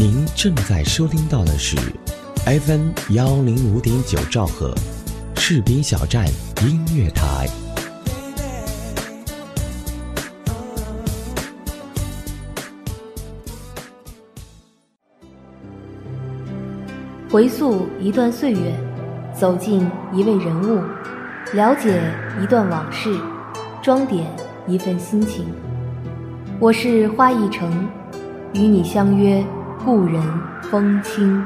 您正在收听到的是 FM 幺零五点九兆赫，士兵小站音乐台。回溯一段岁月，走进一位人物，了解一段往事，装点一份心情。我是花一城，与你相约故人风轻。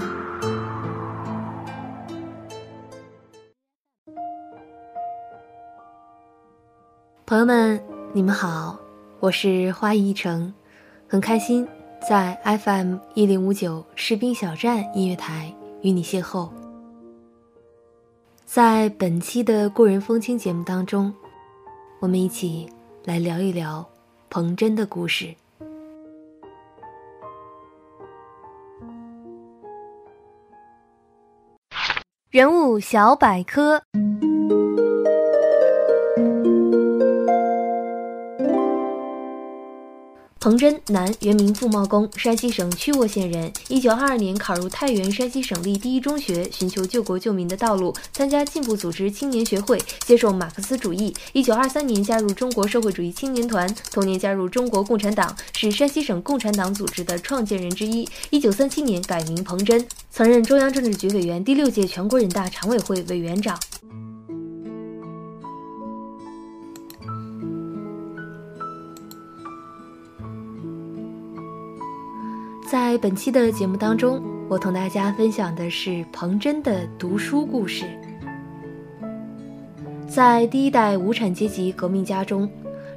朋友们，你们好，我是花一城，很开心在 FM 一零五九士兵小站音乐台。与你邂逅，在本期的《故人风清》节目当中，我们一起来聊一聊彭真的故事。人物小百科。彭真，男，原名傅茂公，山西省曲沃县人。一九二二年考入太原山西省立第一中学，寻求救国救民的道路，参加进步组织青年学会，接受马克思主义。一九二三年加入中国社会主义青年团，同年加入中国共产党，是山西省共产党组织的创建人之一。一九三七年改名彭真，曾任中央政治局委员、第六届全国人大常委会委员长。在本期的节目当中，我同大家分享的是彭真的读书故事。在第一代无产阶级革命家中，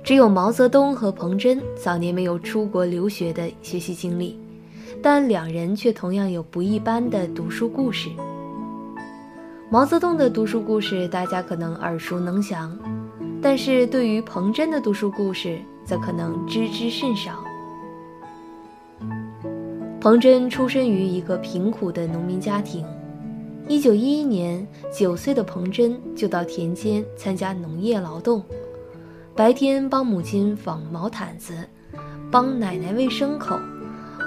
只有毛泽东和彭真早年没有出国留学的学习经历，但两人却同样有不一般的读书故事。毛泽东的读书故事大家可能耳熟能详，但是对于彭真的读书故事，则可能知之甚少。彭真出生于一个贫苦的农民家庭。一九一一年，九岁的彭真就到田间参加农业劳动，白天帮母亲纺毛毯子，帮奶奶喂牲口，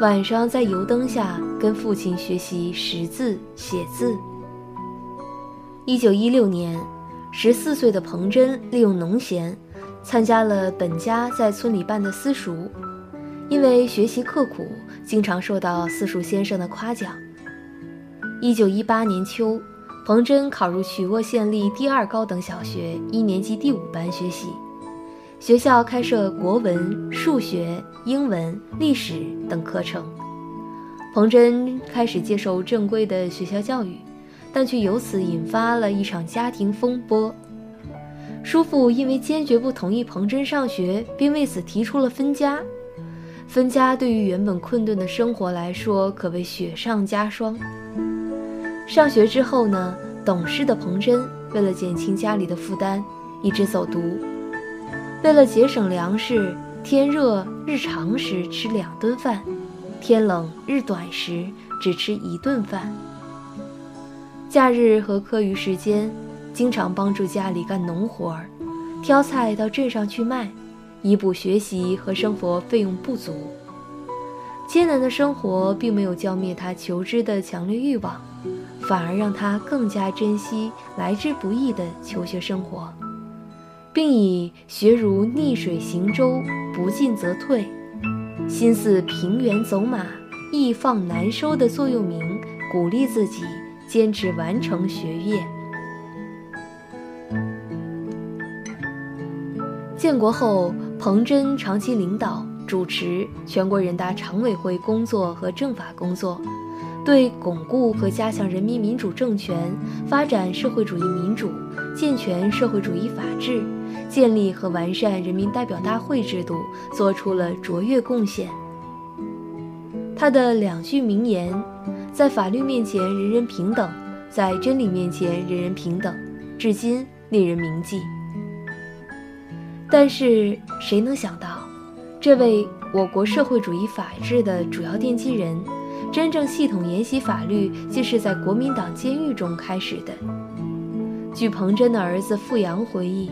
晚上在油灯下跟父亲学习识字写字。一九一六年，十四岁的彭真利用农闲，参加了本家在村里办的私塾，因为学习刻苦。经常受到私塾先生的夸奖。一九一八年秋，彭真考入曲沃县立第二高等小学一年级第五班学习。学校开设国文、数学、英文、历史等课程。彭真开始接受正规的学校教育，但却由此引发了一场家庭风波。叔父因为坚决不同意彭真上学，并为此提出了分家。分家对于原本困顿的生活来说，可谓雪上加霜。上学之后呢，懂事的彭真为了减轻家里的负担，一直走读。为了节省粮食，天热日长时吃两顿饭，天冷日短时只吃一顿饭。假日和课余时间，经常帮助家里干农活儿，挑菜到镇上去卖。以补学习和生活费用不足。艰难的生活并没有浇灭他求知的强烈欲望，反而让他更加珍惜来之不易的求学生活，并以“学如逆水行舟，不进则退；心似平原走马，易放难收”的座右铭，鼓励自己坚持完成学业。建国后。彭真长期领导主持全国人大常委会工作和政法工作，对巩固和加强人民民主政权、发展社会主义民主、健全社会主义法治、建立和完善人民代表大会制度做出了卓越贡献。他的两句名言：“在法律面前人人平等，在真理面前人人平等”，至今令人铭记。但是谁能想到，这位我国社会主义法治的主要奠基人，真正系统研习法律，竟是在国民党监狱中开始的。据彭真的儿子傅阳回忆，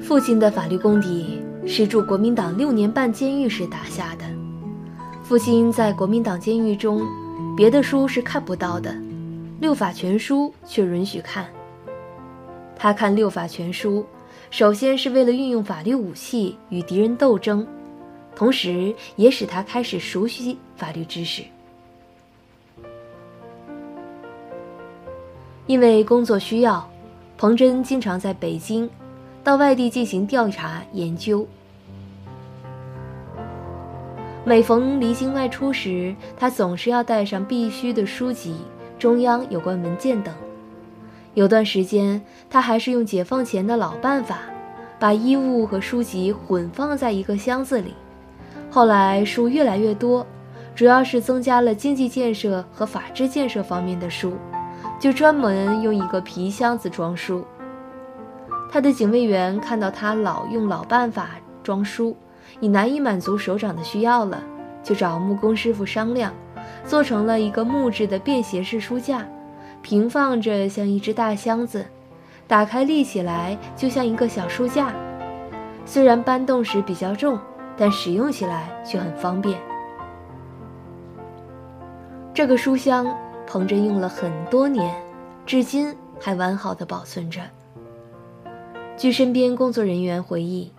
父亲的法律功底是驻国民党六年半监狱时打下的。父亲在国民党监狱中，别的书是看不到的，《六法全书》却允许看。他看《六法全书》，首先是为了运用法律武器与敌人斗争，同时也使他开始熟悉法律知识。因为工作需要，彭真经常在北京到外地进行调查研究。每逢离京外出时，他总是要带上必须的书籍、中央有关文件等。有段时间，他还是用解放前的老办法，把衣物和书籍混放在一个箱子里。后来书越来越多，主要是增加了经济建设和法治建设方面的书，就专门用一个皮箱子装书。他的警卫员看到他老用老办法装书。已难以满足首长的需要了，就找木工师傅商量，做成了一个木质的便携式书架，平放着像一只大箱子，打开立起来就像一个小书架。虽然搬动时比较重，但使用起来却很方便。这个书箱彭真用了很多年，至今还完好的保存着。据身边工作人员回忆。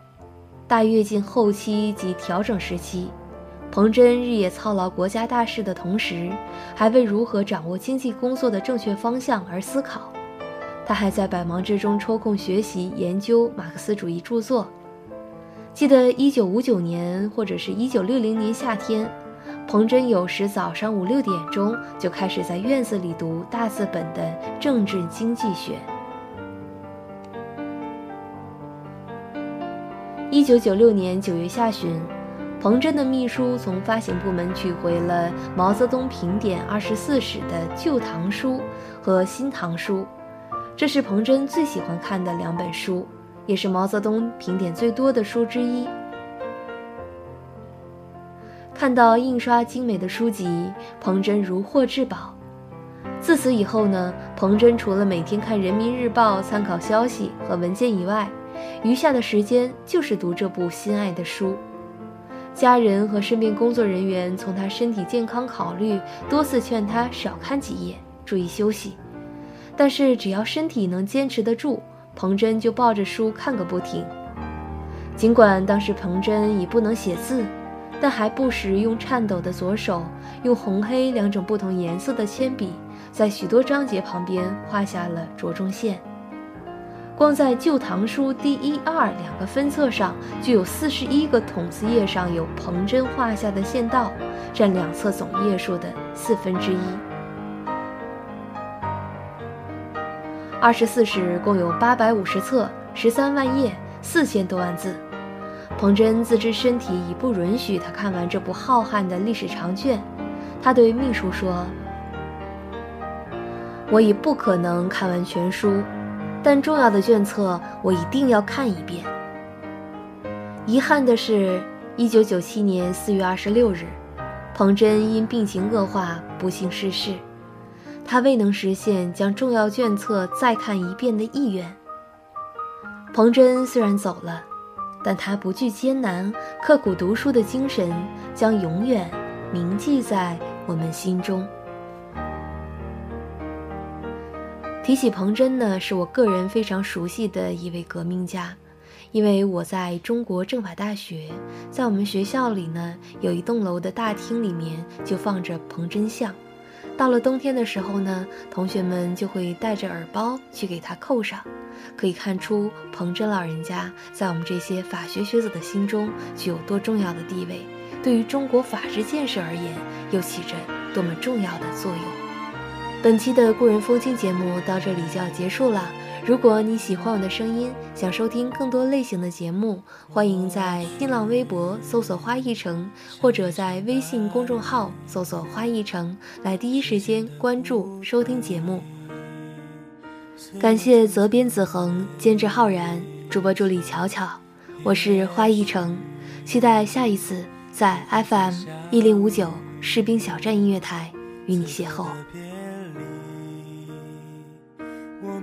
大跃进后期及调整时期，彭真日夜操劳国家大事的同时，还为如何掌握经济工作的正确方向而思考。他还在百忙之中抽空学习研究马克思主义著作。记得1959年或者是一九六零年夏天，彭真有时早上五六点钟就开始在院子里读大字本的《政治经济学》。一九九六年九月下旬，彭真的秘书从发行部门取回了《毛泽东评点二十四史》的《旧唐书》和《新唐书》，这是彭真最喜欢看的两本书，也是毛泽东评点最多的书之一。看到印刷精美的书籍，彭真如获至宝。自此以后呢，彭真除了每天看《人民日报》参考消息和文件以外，余下的时间就是读这部心爱的书。家人和身边工作人员从他身体健康考虑，多次劝他少看几页，注意休息。但是只要身体能坚持得住，彭真就抱着书看个不停。尽管当时彭真已不能写字，但还不时用颤抖的左手，用红黑两种不同颜色的铅笔，在许多章节旁边画下了着重线。光在《旧唐书》第一、二两个分册上，就有四十一个筒子页上有彭真画下的线道，占两册总页数的四分之一。二十四史共有八百五十册，十三万页，四千多万字。彭真自知身体已不允许他看完这部浩瀚的历史长卷，他对秘书说：“我已不可能看完全书。”但重要的卷册我一定要看一遍。遗憾的是，一九九七年四月二十六日，彭真因病情恶化不幸逝世。他未能实现将重要卷册再看一遍的意愿。彭真虽然走了，但他不惧艰难、刻苦读书的精神将永远铭记在我们心中。提起彭真呢，是我个人非常熟悉的一位革命家，因为我在中国政法大学，在我们学校里呢，有一栋楼的大厅里面就放着彭真像。到了冬天的时候呢，同学们就会带着耳包去给他扣上，可以看出彭真老人家在我们这些法学学子的心中具有多重要的地位，对于中国法治建设而言又起着多么重要的作用。本期的故人风情节目到这里就要结束了。如果你喜欢我的声音，想收听更多类型的节目，欢迎在新浪微博搜索“花一城”，或者在微信公众号搜索“花一城”来第一时间关注收听节目。感谢责编子恒、监制浩然、主播助理巧巧，我是花一城，期待下一次在 FM 一零五九士兵小站音乐台与你邂逅。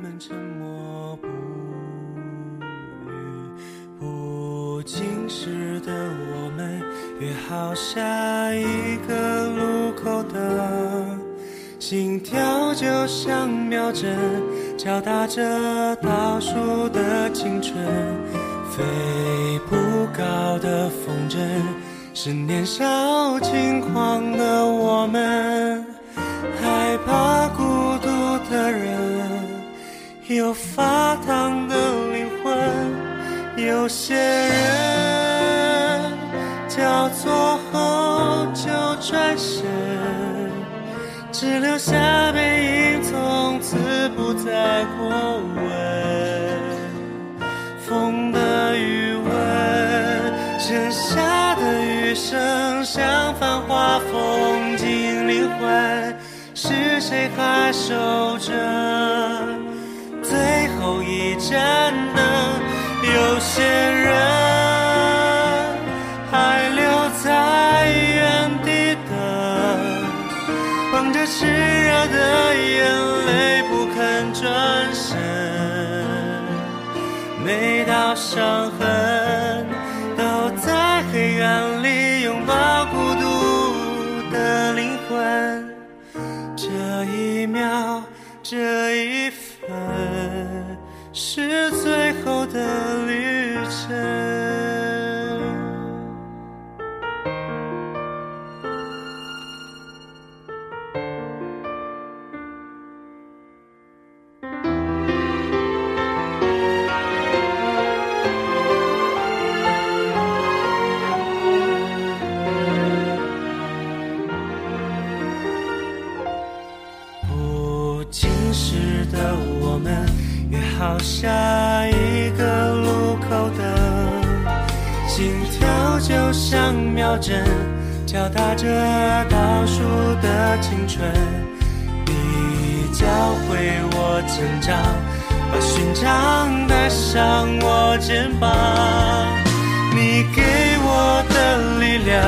们沉默不语，不经事的我们约好下一个路口等，心跳就像秒针，敲打着倒数的青春。飞不高的风筝，是年少轻狂的我们，有发烫的灵魂。有些人交错后就转身，只留下背影，从此不再过问。风的余温，剩下的余生，像繁华风景灵魂，是谁还守着最后一盏灯？有些人还留在原地等，望着炽热的眼泪不肯转身。每道伤痕都在黑暗里拥抱孤独的灵魂。这一秒，这一敲打着倒数的青春。你教会我成长，把勋章带上我肩膀。你给我的力量，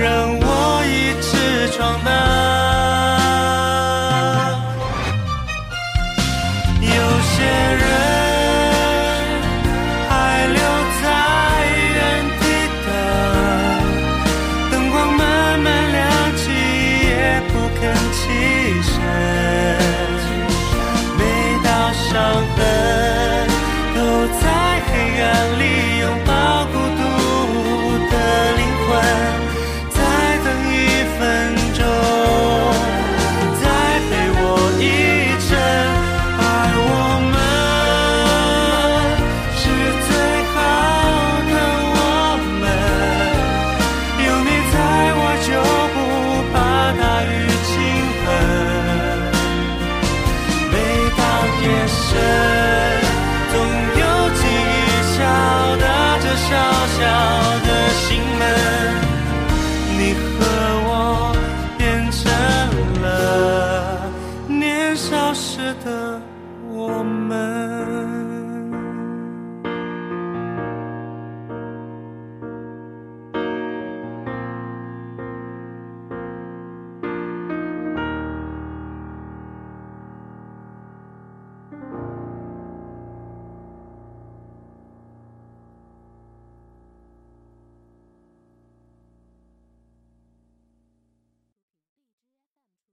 让我一直闯